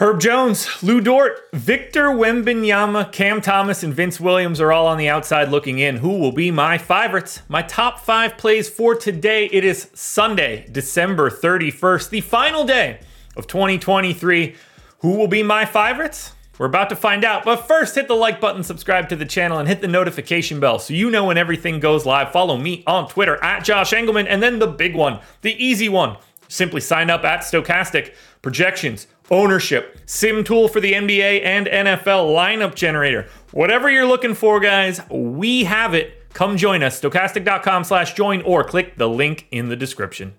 Herb Jones, Lu Dort, Victor Wembanyama, Cam Thomas, and Vince Williams are all on the outside looking in. Who will be my favorites? My top five plays for today. It is Sunday, December 31st, the final day of 2023. Who will be my favorites? We're about to find out. But first, hit the like button, subscribe to the channel, and hit the notification bell so you know when everything goes live. Follow me on Twitter at Josh Engleman, And then the big one, the easy one. Simply sign up at Stokastic Projections ownership, sim tool for the NBA and NFL, lineup generator. Whatever you're looking for, guys, we have it. Come join us, stokastic.com slash join, or click the link in the description.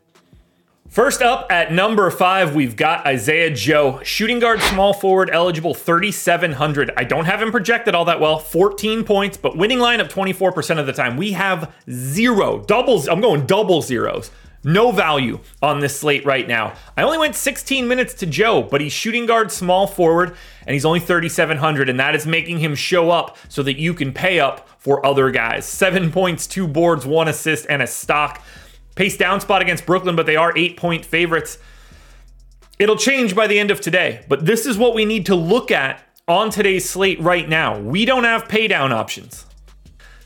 First up at number five, we've got Isaiah Joe, shooting guard, small forward, eligible 3,700. I don't have him projected all that well, 14 points, but winning line of 24% of the time. We have zero doubles. I'm going double zeros no value on this slate right now. I only went 16 minutes to Joe, but he's shooting guard, small forward, and he's only 3,700, and that is making him show up so that you can pay up for other guys. Seven points, two boards, one assist, and a stock. Pace down spot against Brooklyn, but they are eight point favorites. It'll change by the end of today, but this is what we need to look at on today's slate right now. We don't have pay down options.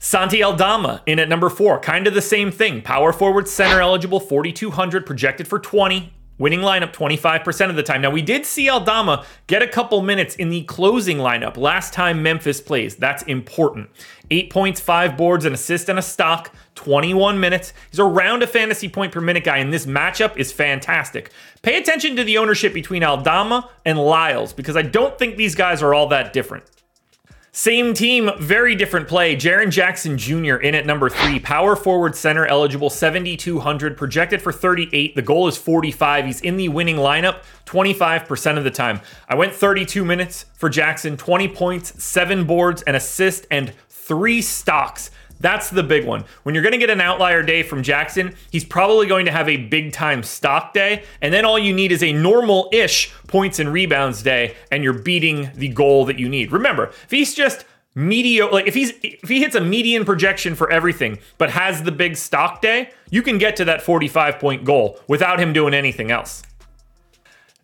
Santi Aldama in at number four, kind of the same thing. Power forward, center eligible, 4,200, projected for 20. Winning lineup 25% of the time. Now, we did see Aldama get a couple minutes in the closing lineup last time Memphis plays. That's important. Eight points, five boards, an assist, and a stock, 21 minutes. He's around a fantasy point per minute guy, and this matchup is fantastic. Pay attention to the ownership between Aldama and Lyles because I don't think these guys are all that different. Same team, very different play. Jaren Jackson Jr. in at number three, power forward center eligible, 7,200, projected for 38. The goal is 45. He's in the winning lineup 25% of the time. I went 32 minutes for Jackson, 20 points, seven boards, an assist, and three stocks. That's the big one. When you're going to get an outlier day from Jackson, he's probably going to have a big time stock day. And then all you need is a normal ish points and rebounds day, and you're beating the goal that you need. Remember, if he's just mediocre like if he's if he hits a median projection for everything but has the big stock day you can get to that 45 point goal without him doing anything else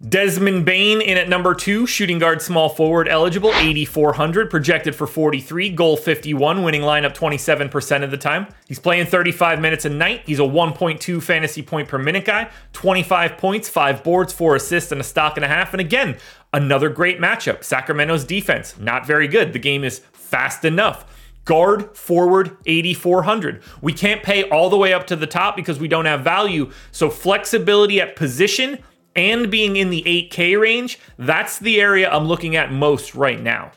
Desmond Bane in at number two, shooting guard, small forward, eligible, 8,400, projected for 43, goal 51, winning lineup 27% of the time. He's playing 35 minutes a night. He's a 1.2 fantasy point per minute guy, 25 points, five boards, four assists, and a stock and a half. And again, another great matchup. Sacramento's defense, not very good. The game is fast enough. Guard, forward, 8,400. We can't pay all the way up to the top because we don't have value. So flexibility at position and being in the 8K range, that's the area I'm looking at most right now.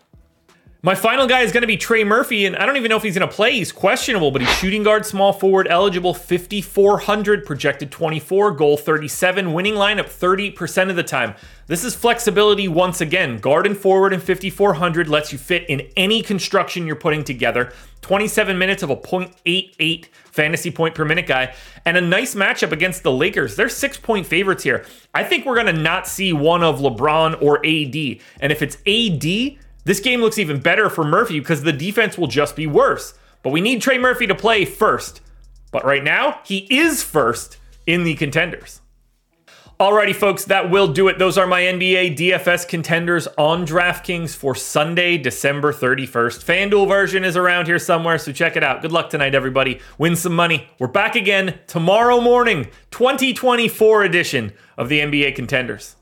My final guy is going to be Trey Murphy, and I don't even know if he's going to play. He's questionable, but he's shooting guard, small forward, eligible, 5,400, projected 24, goal 37, winning lineup 30% of the time. This is flexibility once again. Guard and forward and 5,400 lets you fit in any construction you're putting together. 27 minutes of a 0.88 fantasy point per minute guy, and a nice matchup against the Lakers. They're six point favorites here. I think we're going to not see one of LeBron or AD. And if it's AD, this game looks even better for Murphy because the defense will just be worse. But we need Trey Murphy to play first. But right now, he is first in the contenders. Alrighty, folks, that will do it. Those are my NBA DFS contenders on DraftKings for Sunday, December 31st. FanDuel version is around here somewhere, so check it out. Good luck tonight, everybody. Win some money. We're back again tomorrow morning, 2024 edition of the NBA contenders.